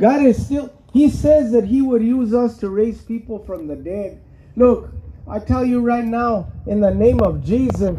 God is still, He says that He would use us to raise people from the dead. Look, I tell you right now, in the name of Jesus,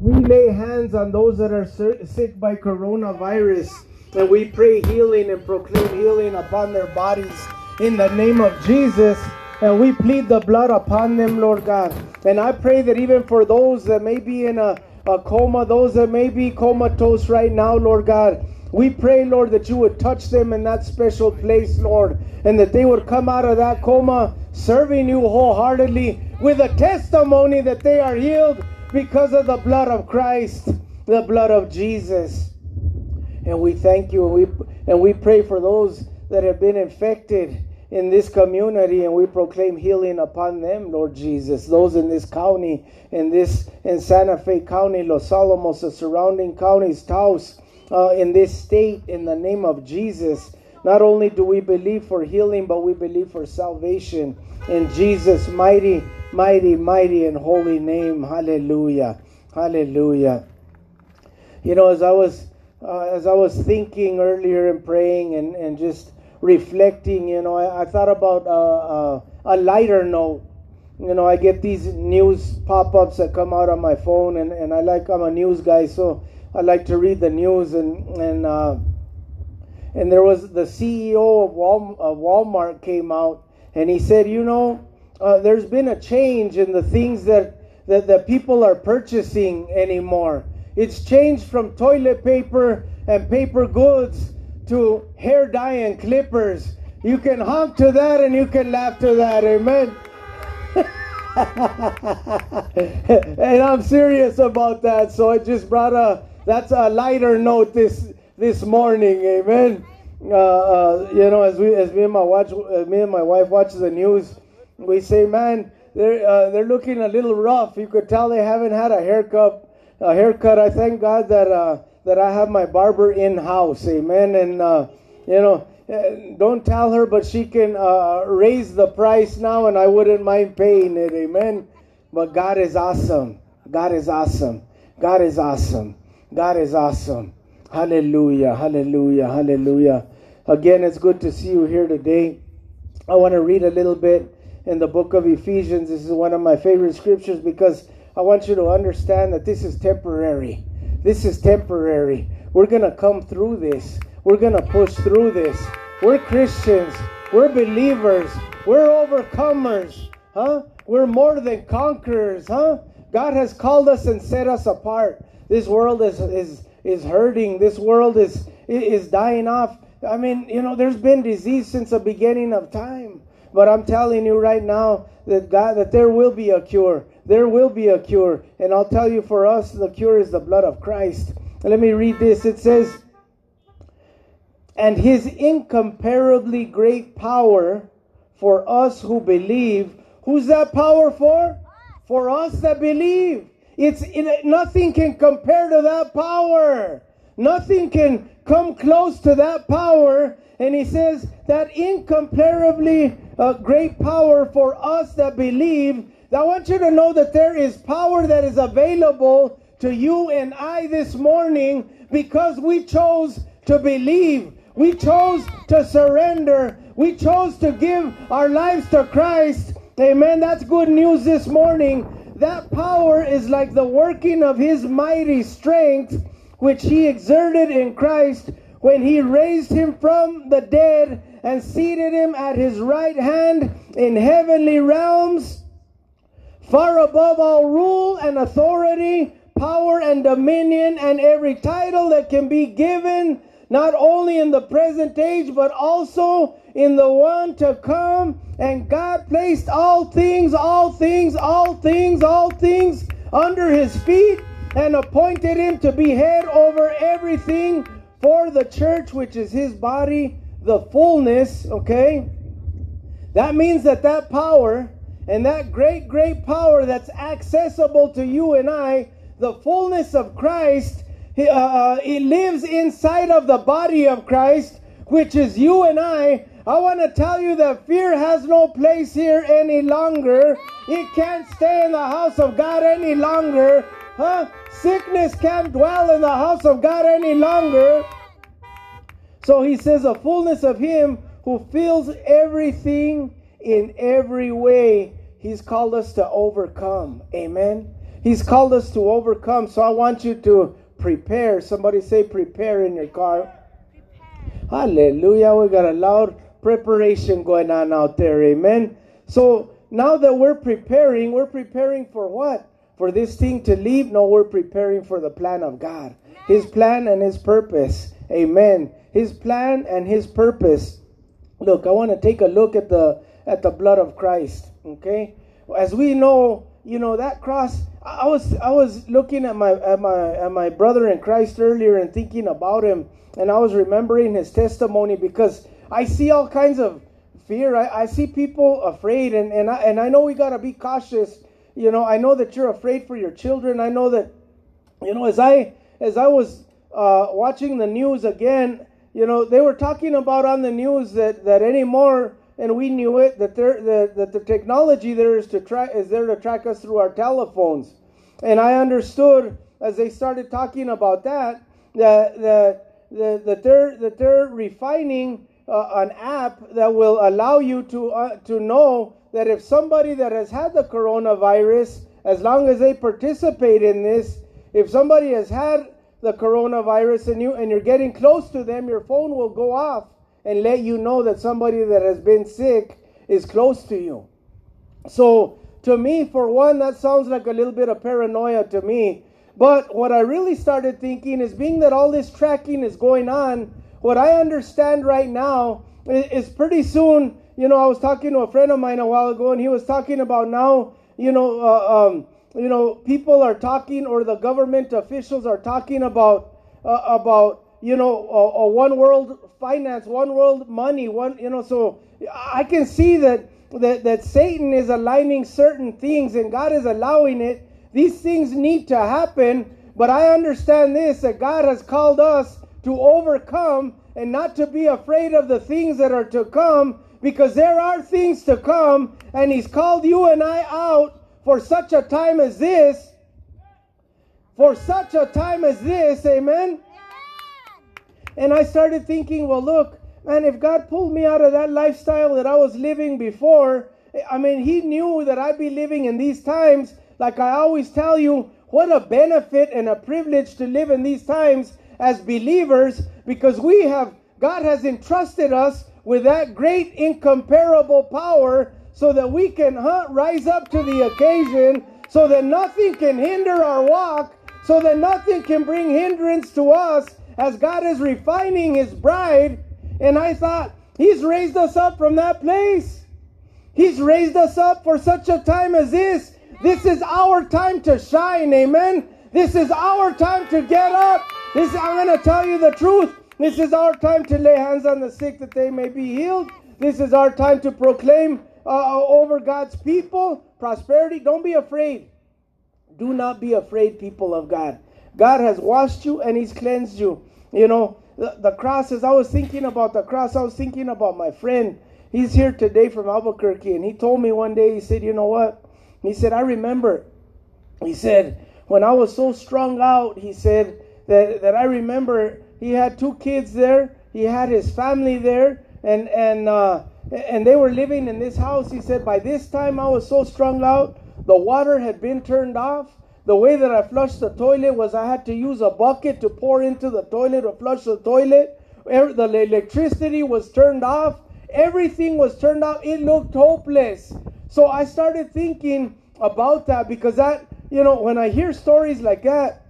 we lay hands on those that are sick by coronavirus and we pray healing and proclaim healing upon their bodies in the name of Jesus. And we plead the blood upon them, Lord God. And I pray that even for those that may be in a, a coma, those that may be comatose right now, Lord God, we pray, Lord, that you would touch them in that special place, Lord, and that they would come out of that coma serving you wholeheartedly with a testimony that they are healed because of the blood of Christ, the blood of Jesus. And we thank you and we and we pray for those that have been infected in this community and we proclaim healing upon them, Lord Jesus. Those in this county, in this in Santa Fe County, Los Alamos, the surrounding counties, Taos, uh, in this state in the name of Jesus. Not only do we believe for healing, but we believe for salvation in Jesus' mighty, mighty, mighty, and holy name. Hallelujah. Hallelujah. You know, as I was uh, as I was thinking earlier and praying and, and just reflecting, you know, I, I thought about uh, uh, a lighter note. You know, I get these news pop ups that come out on my phone, and, and I like, I'm a news guy, so I like to read the news and and uh, and there was the CEO of, Wal- of Walmart came out and he said, you know, uh, there's been a change in the things that that that people are purchasing anymore. It's changed from toilet paper and paper goods to hair dye and clippers. You can honk to that and you can laugh to that. Amen. and I'm serious about that. So I just brought a that's a lighter note this this morning, amen. Uh, uh, you know, as we as me and my watch, uh, me and my wife watch the news, we say, man, they're uh, they're looking a little rough. You could tell they haven't had a haircut. A haircut. I thank God that uh, that I have my barber in house, amen. And uh, you know, don't tell her, but she can raise the price now, and I wouldn't mind paying it, amen. But God is awesome. God is awesome. God is awesome. God is awesome. Hallelujah, hallelujah, hallelujah. Again, it's good to see you here today. I want to read a little bit in the book of Ephesians. This is one of my favorite scriptures because I want you to understand that this is temporary. This is temporary. We're going to come through this. We're going to push through this. We're Christians. We're believers. We're overcomers. Huh? We're more than conquerors. Huh? God has called us and set us apart. This world is is is hurting. This world is is dying off. I mean, you know, there's been disease since the beginning of time. But I'm telling you right now that God that there will be a cure. There will be a cure. And I'll tell you for us the cure is the blood of Christ. Let me read this. It says and his incomparably great power for us who believe. Who's that power for? For us that believe. It's it, nothing can compare to that power. Nothing can come close to that power. And he says that incomparably uh, great power for us that believe. I want you to know that there is power that is available to you and I this morning because we chose to believe. We chose to surrender. We chose to give our lives to Christ. Amen. That's good news this morning. That power is like the working of his mighty strength, which he exerted in Christ when he raised him from the dead and seated him at his right hand in heavenly realms, far above all rule and authority, power and dominion, and every title that can be given, not only in the present age, but also in the one to come. And God placed all things, all things, all things, all things under his feet and appointed him to be head over everything for the church, which is his body, the fullness. Okay? That means that that power and that great, great power that's accessible to you and I, the fullness of Christ, uh, uh, it lives inside of the body of Christ, which is you and I, I want to tell you that fear has no place here any longer. It can't stay in the house of God any longer. Huh? Sickness can't dwell in the house of God any longer. So he says, a fullness of him who fills everything in every way. He's called us to overcome. Amen. He's called us to overcome. So I want you to prepare. Somebody say prepare in your car. Hallelujah. We got a loud preparation going on out there. Amen. So now that we're preparing, we're preparing for what? For this thing to leave? No, we're preparing for the plan of God. His plan and his purpose. Amen. His plan and his purpose. Look, I want to take a look at the at the blood of Christ. Okay? As we know, you know, that cross I was I was looking at my at my at my brother in Christ earlier and thinking about him and I was remembering his testimony because I see all kinds of fear. I, I see people afraid and, and I and I know we gotta be cautious. You know, I know that you're afraid for your children. I know that you know as I as I was uh, watching the news again, you know, they were talking about on the news that that anymore and we knew it that there that, that the technology there is to track is there to track us through our telephones. And i understood as they started talking about that that that that, that they're that they're refining uh, an app that will allow you to uh, to know that if somebody that has had the coronavirus as long as they participate in this if somebody has had the coronavirus and you and you're getting close to them your phone will go off and let you know that somebody that has been sick is close to you. So, to me, for one, that sounds like a little bit of paranoia to me. But what I really started thinking is being that all this tracking is going on, what I understand right now is, pretty soon, you know, I was talking to a friend of mine a while ago, and he was talking about now, you know, uh, um, you know, people are talking, or the government officials are talking about uh, about you know, a, a one world finance, one world money, one, you know, so I can see that, that, that Satan is aligning certain things and God is allowing it. These things need to happen, but I understand this that God has called us to overcome and not to be afraid of the things that are to come because there are things to come and He's called you and I out for such a time as this. For such a time as this, amen. And I started thinking, well, look, man, if God pulled me out of that lifestyle that I was living before, I mean, He knew that I'd be living in these times. Like I always tell you, what a benefit and a privilege to live in these times as believers because we have, God has entrusted us with that great, incomparable power so that we can huh, rise up to the occasion, so that nothing can hinder our walk, so that nothing can bring hindrance to us as God is refining his bride. And I thought, he's raised us up from that place. He's raised us up for such a time as this. This is our time to shine. Amen. This is our time to get up. This I'm going to tell you the truth. This is our time to lay hands on the sick that they may be healed. This is our time to proclaim uh, over God's people prosperity. Don't be afraid. Do not be afraid, people of God. God has washed you and He's cleansed you. You know, the, the cross, as I was thinking about the cross, I was thinking about my friend. He's here today from Albuquerque, and he told me one day, he said, You know what? He said, I remember. He said, When I was so strung out, he said, that, that I remember he had two kids there, he had his family there, and, and, uh, and they were living in this house. He said, By this time, I was so strung out, the water had been turned off the way that I flushed the toilet was I had to use a bucket to pour into the toilet to flush the toilet. The electricity was turned off. Everything was turned off. It looked hopeless. So I started thinking about that because that, you know, when I hear stories like that,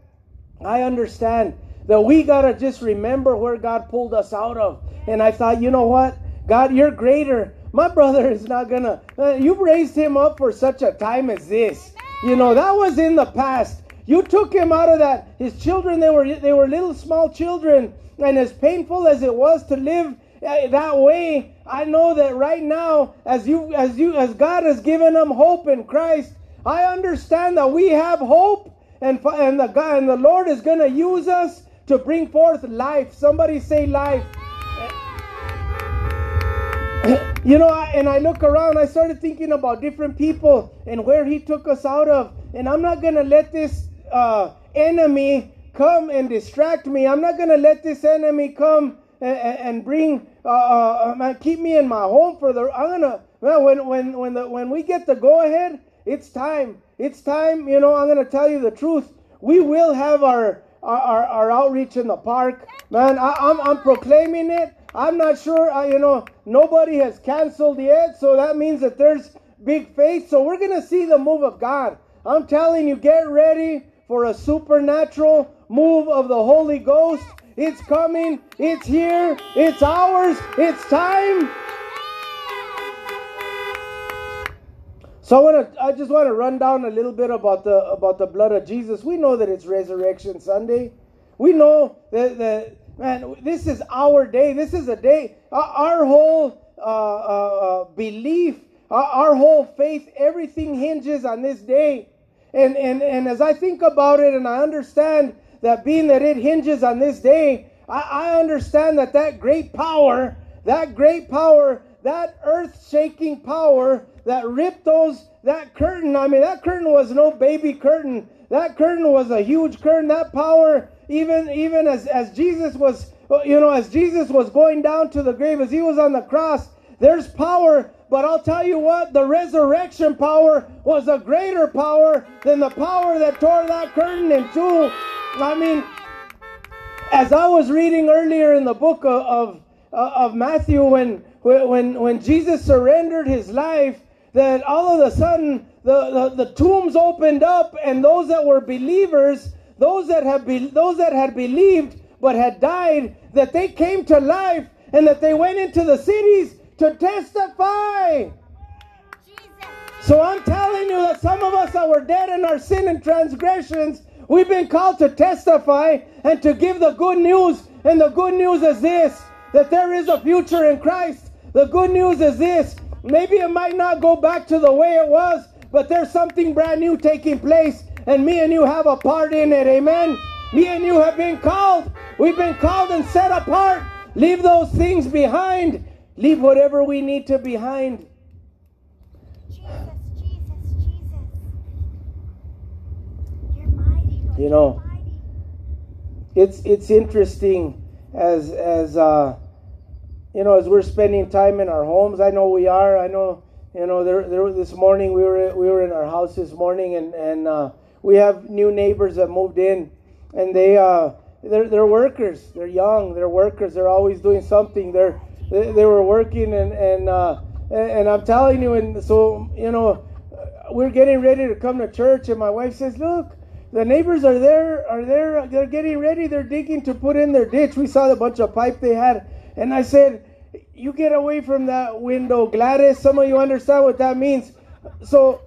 I understand that we got to just remember where God pulled us out of. And I thought, you know what? God, you're greater. My brother is not going to, uh, you've raised him up for such a time as this. You know, that was in the past. You took him out of that. His children, they were they were little small children, and as painful as it was to live uh, that way, I know that right now, as you as you as God has given them hope in Christ, I understand that we have hope, and and the God and the Lord is going to use us to bring forth life. Somebody say life. You know, and I look around, I started thinking about different people and where he took us out of. And I'm not going to let this uh, enemy come and distract me. I'm not going to let this enemy come and, and bring, uh, uh, keep me in my home for the. I'm gonna, man, when when when the when we get the go ahead, it's time. It's time. You know, I'm gonna tell you the truth. We will have our our, our, outreach in the park. Man, I, I'm I'm proclaiming it. I'm not sure. You know, nobody has canceled yet, so that means that there's big faith. So we're gonna see the move of God. I'm telling you, get ready for a supernatural move of the Holy Ghost. It's coming. It's here. It's ours. It's time. So I want to I just want to run down a little bit about the about the blood of Jesus. We know that it's resurrection Sunday. We know that, that man, this is our day. This is a day our, our whole uh, uh, uh belief, our, our whole faith, everything hinges on this day. And, and, and as I think about it and I understand that being that it hinges on this day, I, I understand that that great power, that great power, that earth shaking power that ripped those, that curtain, I mean, that curtain was no baby curtain. That curtain was a huge curtain. That power, even, even as, as Jesus was, you know, as Jesus was going down to the grave, as he was on the cross, there's power but I'll tell you what, the resurrection power was a greater power than the power that tore that curtain in two. I mean, as I was reading earlier in the book of, of, of Matthew, when, when, when Jesus surrendered his life, that all of a sudden the, the, the tombs opened up and those that were believers, those that, had be, those that had believed but had died, that they came to life and that they went into the cities to testify. So I'm telling you that some of us that were dead in our sin and transgressions, we've been called to testify and to give the good news. And the good news is this that there is a future in Christ. The good news is this maybe it might not go back to the way it was, but there's something brand new taking place, and me and you have a part in it. Amen. Me and you have been called. We've been called and set apart. Leave those things behind Leave whatever we need to behind. Jesus, Jesus, Jesus. You're mighty, You know, it's it's interesting as as uh, you know as we're spending time in our homes. I know we are. I know you know there, there this morning we were we were in our house this morning and and uh, we have new neighbors that moved in and they uh they're they're workers. They're young. They're workers. They're always doing something. They're they, they were working and and uh, and I'm telling you, and so you know, we're getting ready to come to church, and my wife says, "Look, the neighbors are there, are there? They're getting ready. They're digging to put in their ditch. We saw the bunch of pipe they had, and I said." You get away from that window, Gladys. Some of you understand what that means. So,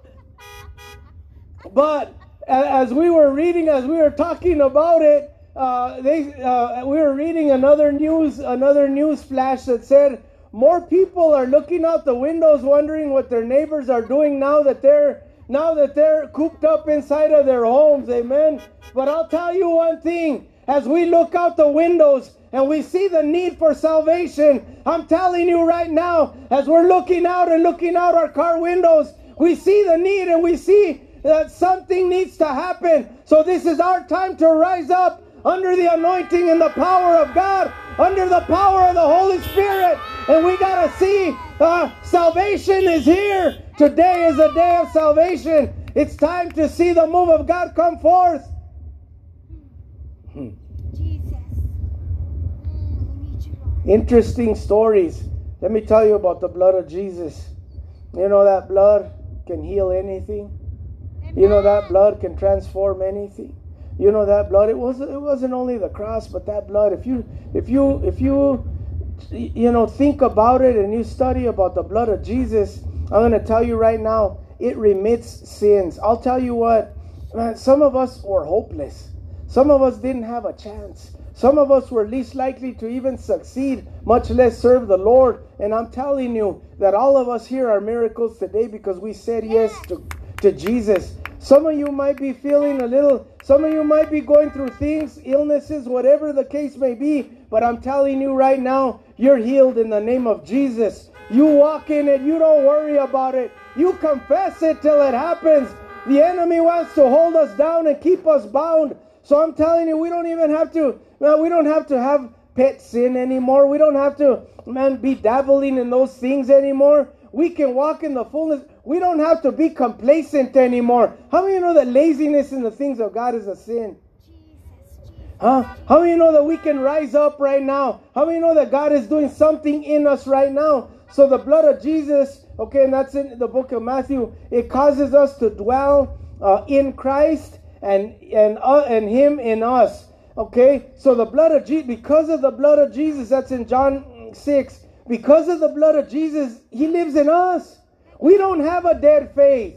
but as we were reading, as we were talking about it, uh, they uh, we were reading another news another news flash that said more people are looking out the windows wondering what their neighbors are doing now that they're now that they're cooped up inside of their homes amen? But i'll tell you one thing as we look out the windows and we see the need for salvation i'm telling you right now as we're looking out and looking out our car windows we see the need and we see that something needs to happen so this is our time to rise up under the anointing and the power of God, under the power of the Holy Spirit. And we got to see uh, salvation is here. Today is a day of salvation. It's time to see the move of God come forth. Hmm. Interesting stories. Let me tell you about the blood of Jesus. You know that blood can heal anything. You know that blood can transform anything. You know that blood. It was it wasn't only the cross, but that blood. If you if you if you you know think about it and you study about the blood of Jesus, I'm going to tell you right now, it remits sins. I'll tell you what, man. Some of us were hopeless. Some of us didn't have a chance. Some of us were least likely to even succeed, much less serve the Lord. And I'm telling you that all of us here are miracles today because we said yes to, to Jesus. Some of you might be feeling a little, some of you might be going through things, illnesses, whatever the case may be, but I'm telling you right now, you're healed in the name of Jesus. You walk in it, you don't worry about it. You confess it till it happens. The enemy wants to hold us down and keep us bound. So I'm telling you, we don't even have to, well, we don't have to have pet sin anymore. We don't have to, man, be dabbling in those things anymore. We can walk in the fullness. We don't have to be complacent anymore. How many you know that laziness in the things of God is a sin? Huh? How many know that we can rise up right now? How many know that God is doing something in us right now? So the blood of Jesus, okay, and that's in the book of Matthew. It causes us to dwell uh, in Christ and and uh, and Him in us. Okay, so the blood of Jesus, because of the blood of Jesus, that's in John six. Because of the blood of Jesus, He lives in us. We don't have a dead faith.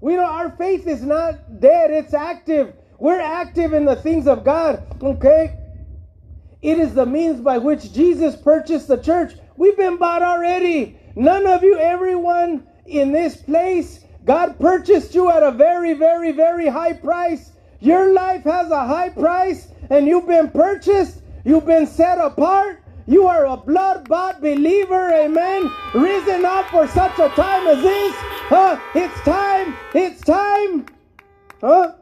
We don't. Our faith is not dead; it's active. We're active in the things of God. Okay. It is the means by which Jesus purchased the church. We've been bought already. None of you, everyone in this place, God purchased you at a very, very, very high price. Your life has a high price, and you've been purchased. You've been set apart. You are a blood bought believer, amen. Risen up for such a time as this. Huh? It's time. It's time. Huh?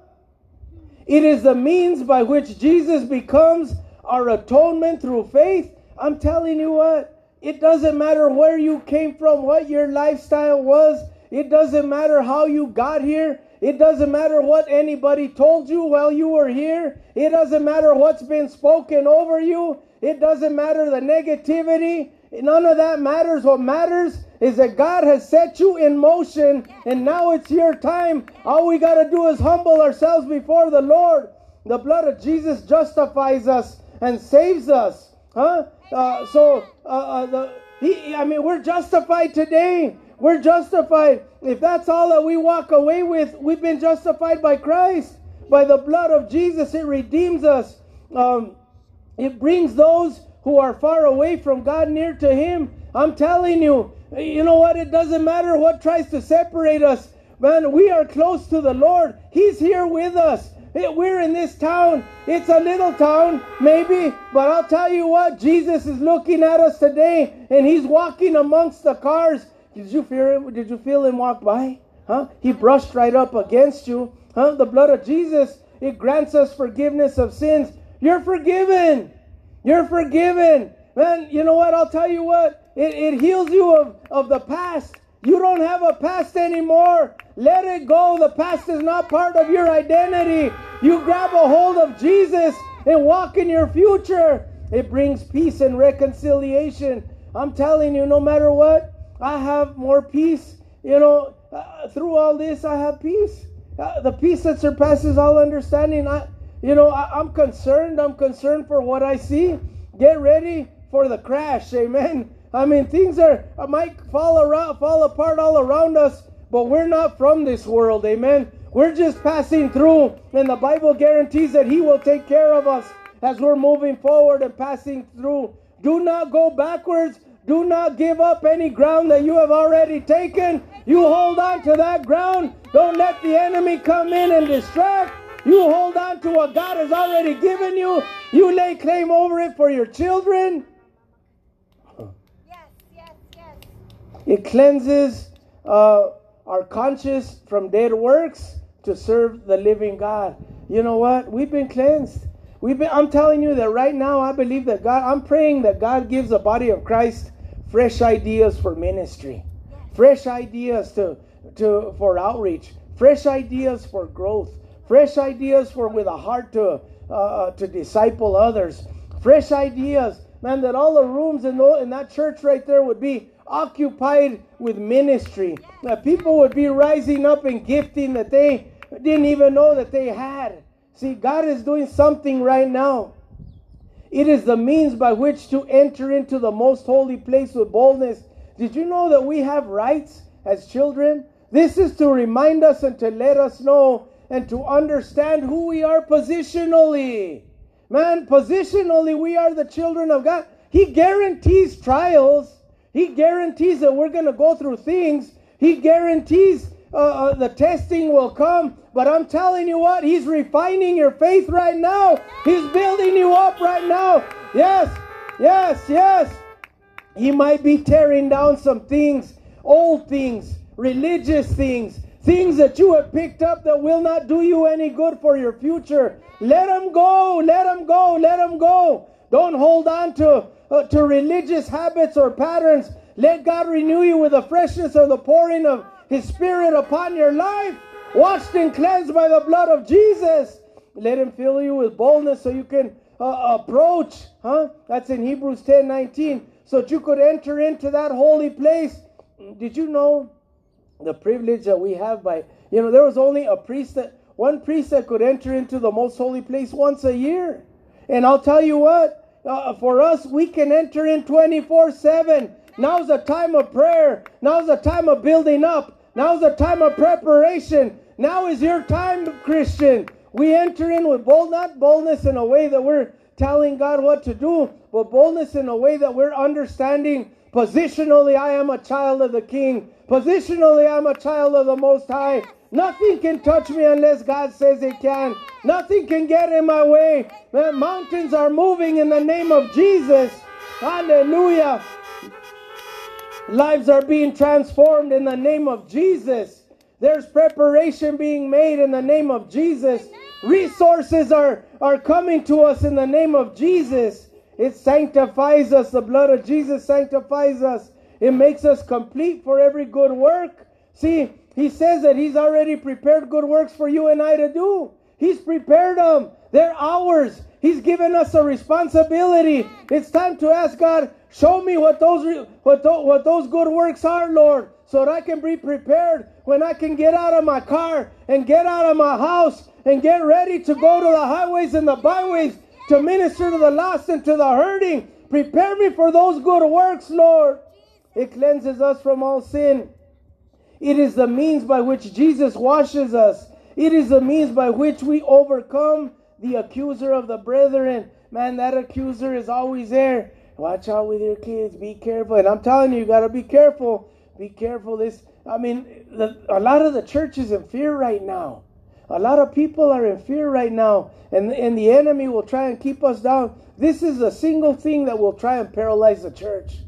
It is the means by which Jesus becomes our atonement through faith. I'm telling you what, it doesn't matter where you came from, what your lifestyle was, it doesn't matter how you got here. It doesn't matter what anybody told you while you were here. It doesn't matter what's been spoken over you. It doesn't matter the negativity. None of that matters. What matters is that God has set you in motion and now it's your time. All we got to do is humble ourselves before the Lord. The blood of Jesus justifies us and saves us. Huh? Uh, so, uh, uh, the, he, I mean, we're justified today. We're justified. If that's all that we walk away with, we've been justified by Christ. By the blood of Jesus, it redeems us. Um, it brings those who are far away from God near to Him. I'm telling you, you know what? It doesn't matter what tries to separate us. Man, we are close to the Lord. He's here with us. We're in this town. It's a little town, maybe, but I'll tell you what, Jesus is looking at us today and he's walking amongst the cars. Did you feel him? Did you feel him walk by? Huh? He brushed right up against you. Huh? The blood of Jesus, it grants us forgiveness of sins. You're forgiven. You're forgiven. Man, you know what? I'll tell you what. It, it heals you of, of the past. You don't have a past anymore. Let it go. The past is not part of your identity. You grab a hold of Jesus and walk in your future. It brings peace and reconciliation. I'm telling you, no matter what, I have more peace. You know, uh, through all this, I have peace. Uh, the peace that surpasses all understanding. I, you know, I, I'm concerned. I'm concerned for what I see. Get ready for the crash. Amen. I mean, things are uh, might fall around, fall apart all around us, but we're not from this world. Amen. We're just passing through, and the Bible guarantees that He will take care of us as we're moving forward and passing through. Do not go backwards. Do not give up any ground that you have already taken. You hold on to that ground. Don't let the enemy come in and distract. You hold on to what God has already given you. You lay claim over it for your children. Yes, yes, yes. It cleanses uh, our conscience from dead works to serve the living God. You know what? We've been cleansed. We've been. I'm telling you that right now. I believe that God. I'm praying that God gives the body of Christ fresh ideas for ministry, fresh ideas to to for outreach, fresh ideas for growth, fresh ideas for with a heart to uh, to disciple others, fresh ideas. Man, that all the rooms in, tho- in that church right there would be occupied with ministry. That people would be rising up and gifting that they didn't even know that they had. See, God is doing something right now. It is the means by which to enter into the most holy place with boldness. Did you know that we have rights as children? This is to remind us and to let us know and to understand who we are positionally. Man, positionally, we are the children of God. He guarantees trials. He guarantees that we're going to go through things. He guarantees uh, uh, the testing will come. But I'm telling you what, He's refining your faith right now. He's building you up right now. Yes, yes, yes. He might be tearing down some things, old things, religious things, things that you have picked up that will not do you any good for your future. Let them go, let them go, let them go. Don't hold on to, uh, to religious habits or patterns. Let God renew you with the freshness of the pouring of His Spirit upon your life. Washed and cleansed by the blood of Jesus. Let Him fill you with boldness so you can uh, approach. Huh? That's in Hebrews 10 19. So that you could enter into that holy place. Did you know the privilege that we have by, you know, there was only a priest that, one priest that could enter into the most holy place once a year. And I'll tell you what, uh, for us, we can enter in 24 7. Now's the time of prayer. Now's the time of building up. Now's the time of preparation. Now is your time, Christian. We enter in with bold, not boldness in a way that we're telling God what to do, but boldness in a way that we're understanding positionally, I am a child of the King. Positionally, I'm a child of the Most High. Nothing can touch me unless God says it can. Nothing can get in my way. The mountains are moving in the name of Jesus. Hallelujah. Lives are being transformed in the name of Jesus. There's preparation being made in the name of Jesus. Resources are, are coming to us in the name of Jesus. It sanctifies us. The blood of Jesus sanctifies us. It makes us complete for every good work. See, he says that he's already prepared good works for you and I to do. He's prepared them. They're ours. He's given us a responsibility. It's time to ask God, show me what those what, what those good works are, Lord, so that I can be prepared when I can get out of my car and get out of my house and get ready to go to the highways and the byways to minister to the lost and to the hurting. Prepare me for those good works, Lord. It cleanses us from all sin. It is the means by which Jesus washes us. It is the means by which we overcome the accuser of the brethren. Man, that accuser is always there. Watch out with your kids. Be careful. And I'm telling you, you got to be careful. Be careful. This, I mean, the, a lot of the church is in fear right now. A lot of people are in fear right now, and, and the enemy will try and keep us down. This is a single thing that will try and paralyze the church.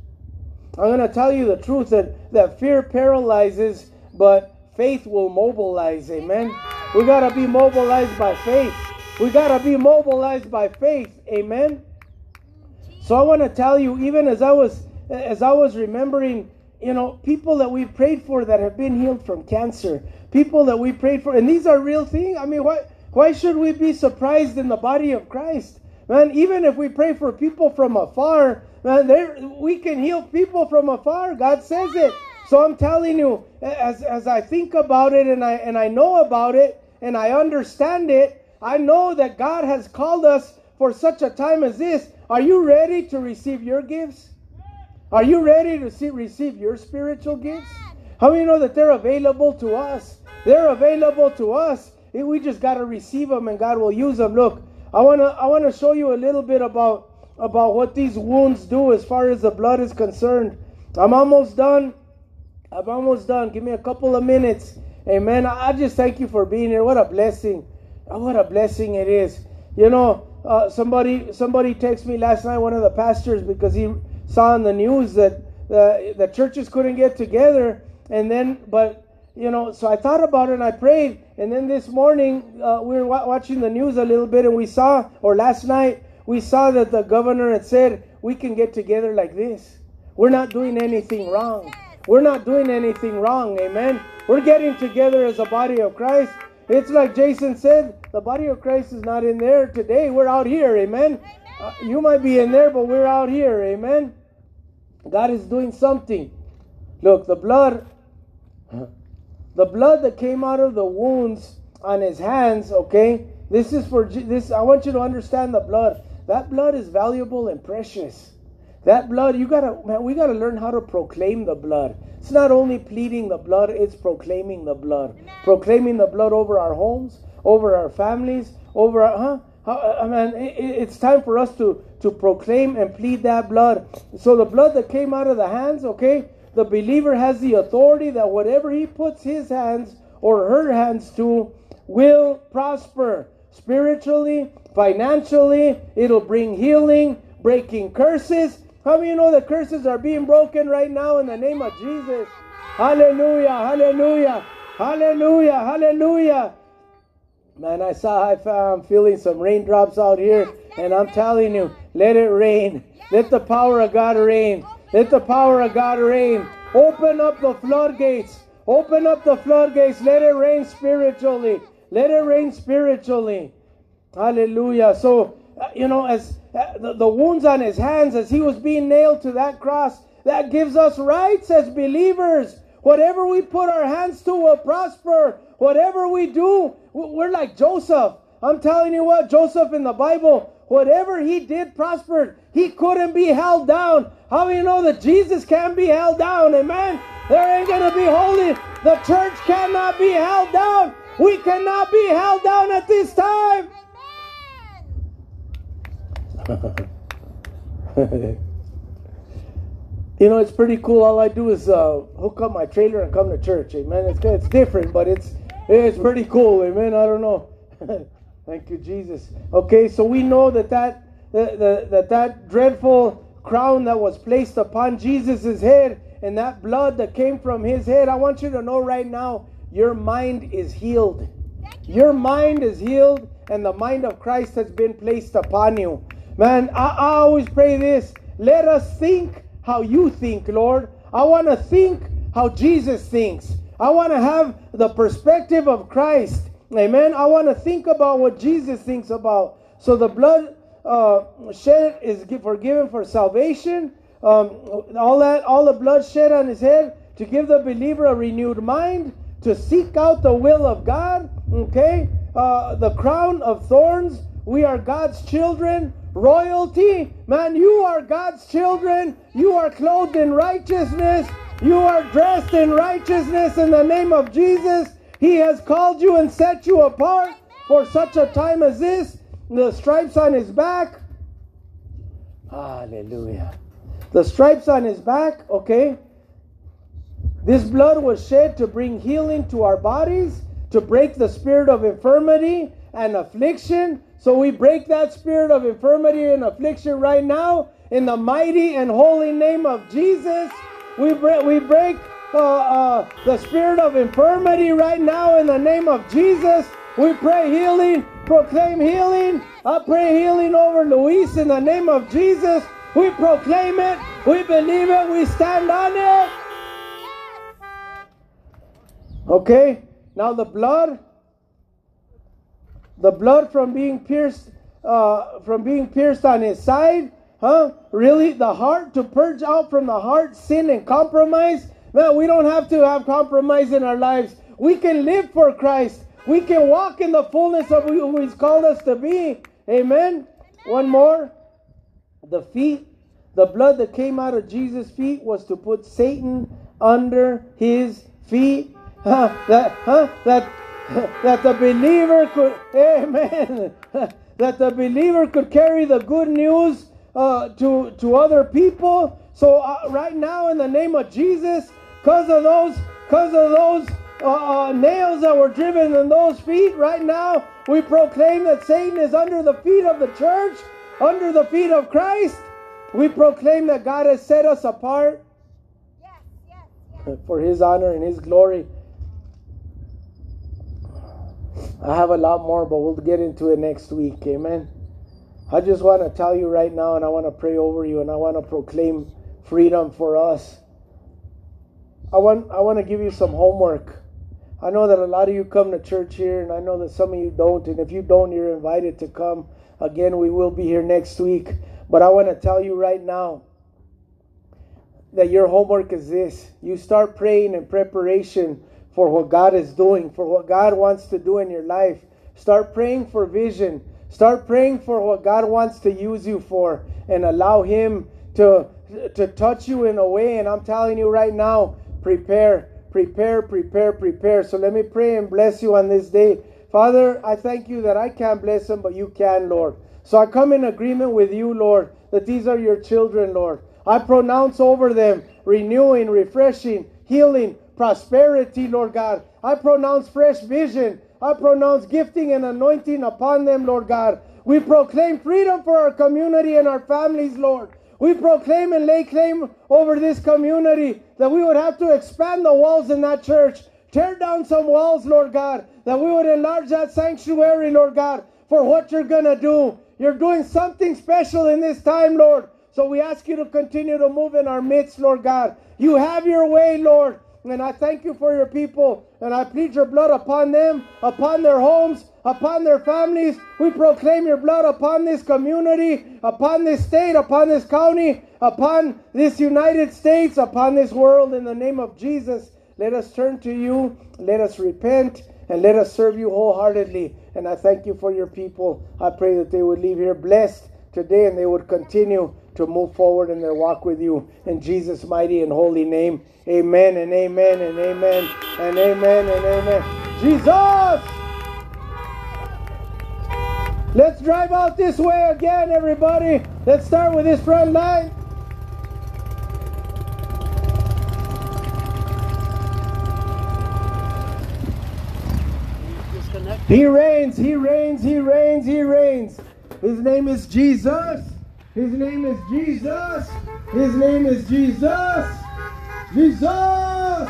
I'm going to tell you the truth that, that fear paralyzes, but faith will mobilize. Amen. We got to be mobilized by faith. We got to be mobilized by faith. Amen. So I want to tell you, even as I was as I was remembering, you know, people that we prayed for that have been healed from cancer, people that we prayed for, and these are real things. I mean, why why should we be surprised in the body of Christ? Man, even if we pray for people from afar, man, we can heal people from afar. God says it. So I'm telling you, as as I think about it and I and I know about it and I understand it, I know that God has called us for such a time as this. Are you ready to receive your gifts? Are you ready to see, receive your spiritual gifts? How many know that they're available to us? They're available to us. We just got to receive them and God will use them. Look, I want to I want to show you a little bit about about what these wounds do as far as the blood is concerned. I'm almost done. I'm almost done. Give me a couple of minutes. Amen. I just thank you for being here. What a blessing. What a blessing it is. You know, uh, somebody somebody texted me last night, one of the pastors, because he saw in the news that the, the churches couldn't get together. And then, but, you know, so I thought about it and I prayed. And then this morning, uh, we were wa- watching the news a little bit and we saw, or last night, we saw that the governor had said, we can get together like this. We're not doing anything wrong. We're not doing anything wrong. Amen. We're getting together as a body of Christ. It's like Jason said, the body of Christ is not in there today. We're out here. Amen. Uh, you might be in there, but we're out here. Amen. God is doing something. Look, the blood, the blood that came out of the wounds on his hands, okay? This is for this. I want you to understand the blood. That blood is valuable and precious. That blood, you gotta, man, we gotta learn how to proclaim the blood. It's not only pleading the blood, it's proclaiming the blood. Amen. Proclaiming the blood over our homes, over our families, over our, huh? I uh, uh, mean, it's time for us to, to proclaim and plead that blood. So the blood that came out of the hands, okay, the believer has the authority that whatever he puts his hands or her hands to will prosper spiritually, financially. It'll bring healing, breaking curses. How many you know the curses are being broken right now in the name of Jesus? Hallelujah, hallelujah, hallelujah, hallelujah. Man, I saw I found feeling some raindrops out here. And I'm telling you, let it rain. Let the power of God rain. Let the power of God rain. Open up the floodgates. Open up the floodgates. Let it rain spiritually. Let it rain spiritually. Hallelujah. So, uh, you know, as uh, the, the wounds on his hands as he was being nailed to that cross, that gives us rights as believers. Whatever we put our hands to will prosper. Whatever we do, we're like Joseph. I'm telling you what, Joseph in the Bible, whatever he did prospered. He couldn't be held down. How do you know that Jesus can't be held down? Amen. There ain't gonna be holy. The church cannot be held down. We cannot be held down at this time. Amen. You know, it's pretty cool. All I do is uh, hook up my trailer and come to church. Amen. It's. It's different, but it's it's pretty cool. Amen. I don't know. Thank you, Jesus. Okay, so we know that that that, that, that that dreadful crown that was placed upon Jesus' head and that blood that came from his head. I want you to know right now, your mind is healed. Your mind is healed, and the mind of Christ has been placed upon you. Man, I, I always pray this. Let us think how you think, Lord. I want to think how Jesus thinks. I want to have the perspective of Christ. Amen. I want to think about what Jesus thinks about. So the blood uh, shed is forgiven for salvation. Um, all that, all the blood shed on his head to give the believer a renewed mind to seek out the will of God. Okay, uh, the crown of thorns. We are God's children. Royalty, man, you are God's children. You are clothed in righteousness. You are dressed in righteousness in the name of Jesus. He has called you and set you apart for such a time as this. The stripes on his back. Hallelujah. The stripes on his back, okay? This blood was shed to bring healing to our bodies, to break the spirit of infirmity and affliction. So we break that spirit of infirmity and affliction right now in the mighty and holy name of Jesus. We break, we break uh, uh, the spirit of infirmity right now in the name of Jesus. We pray healing, proclaim healing. I pray healing over Luis in the name of Jesus. We proclaim it, we believe it, we stand on it. Okay, now the blood, the blood from being pierced, uh, from being pierced on his side, huh? Really, the heart to purge out from the heart sin and compromise. Man, we don't have to have compromise in our lives. We can live for Christ. We can walk in the fullness of who He's called us to be. Amen. One more. The feet, the blood that came out of Jesus' feet was to put Satan under his feet. Huh, that, huh, that, that the believer could, amen, that the believer could carry the good news uh, to, to other people. So uh, right now, in the name of Jesus, because of those, because of those uh, uh, nails that were driven in those feet, right now, we proclaim that Satan is under the feet of the church, under the feet of Christ. We proclaim that God has set us apart Yes, yes, yes. for His honor and His glory. I have a lot more, but we'll get into it next week. Amen. I just want to tell you right now, and I want to pray over you, and I want to proclaim freedom for us. I want I want to give you some homework. I know that a lot of you come to church here, and I know that some of you don't. And if you don't, you're invited to come. Again, we will be here next week. But I want to tell you right now that your homework is this. You start praying in preparation for what God is doing, for what God wants to do in your life. Start praying for vision. Start praying for what God wants to use you for and allow Him to, to touch you in a way. And I'm telling you right now, prepare, prepare, prepare, prepare. So let me pray and bless you on this day. Father, I thank you that I can't bless them, but you can, Lord. So I come in agreement with you, Lord, that these are your children, Lord. I pronounce over them renewing, refreshing, healing, prosperity, Lord God. I pronounce fresh vision. I pronounce gifting and anointing upon them, Lord God. We proclaim freedom for our community and our families, Lord. We proclaim and lay claim over this community that we would have to expand the walls in that church, tear down some walls, Lord God, that we would enlarge that sanctuary, Lord God, for what you're going to do. You're doing something special in this time, Lord. So we ask you to continue to move in our midst, Lord God. You have your way, Lord. And I thank you for your people. And I plead your blood upon them, upon their homes, upon their families. We proclaim your blood upon this community, upon this state, upon this county, upon this United States, upon this world. In the name of Jesus, let us turn to you. Let us repent and let us serve you wholeheartedly. And I thank you for your people. I pray that they would leave here blessed today and they would continue to move forward in their walk with you. In Jesus' mighty and holy name, amen and amen and amen and amen and amen. Jesus! Let's drive out this way again, everybody. Let's start with this front line. He reigns, he reigns, he reigns, he reigns. His name is Jesus. His name is Jesus. His name is Jesus. Jesus.